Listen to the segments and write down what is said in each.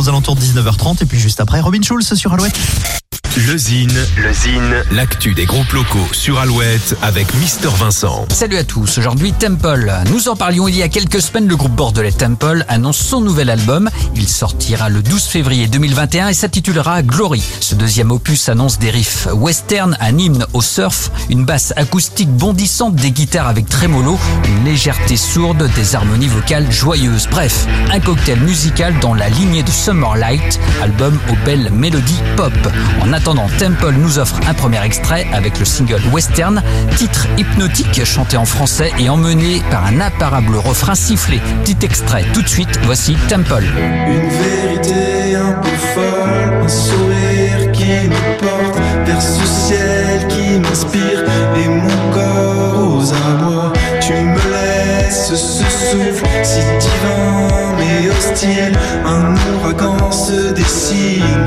aux alentours de 19h30 et puis juste après Robin Schulz sur Alouette. Le Zine, le Zine, l'actu des groupes locaux sur Alouette avec Mister Vincent. Salut à tous, aujourd'hui Temple. Nous en parlions il y a quelques semaines, le groupe bordelais Temple annonce son nouvel album. Il sortira le 12 février 2021 et s'intitulera Glory. Ce deuxième opus annonce des riffs western, un hymne au surf, une basse acoustique bondissante, des guitares avec trémolo, une légèreté sourde, des harmonies vocales joyeuses. Bref, un cocktail musical dans la lignée de Summer Light, album aux belles mélodies pop. En attendant, Temple nous offre un premier extrait avec le single Western, titre hypnotique chanté en français et emmené par un imparable refrain sifflé. Petit extrait tout de suite, voici Temple. Une vérité un peu folle, un sourire qui me porte vers ce ciel qui m'inspire et mon corps aux abois. Tu me laisses ce souffle si divin mais hostile. Un ouragan se dessine,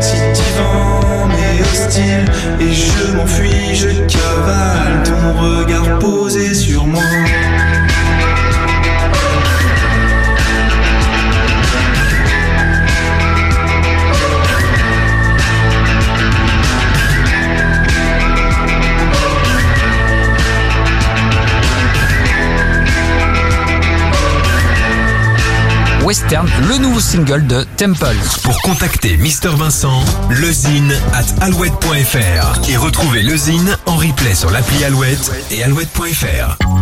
si divin mais hostile, et je m'enfuis, je cavale Western, le nouveau single de Temple. Pour contacter Mister Vincent, lezine at alouette.fr et retrouver le Zine en replay sur l'appli Alouette et alouette.fr.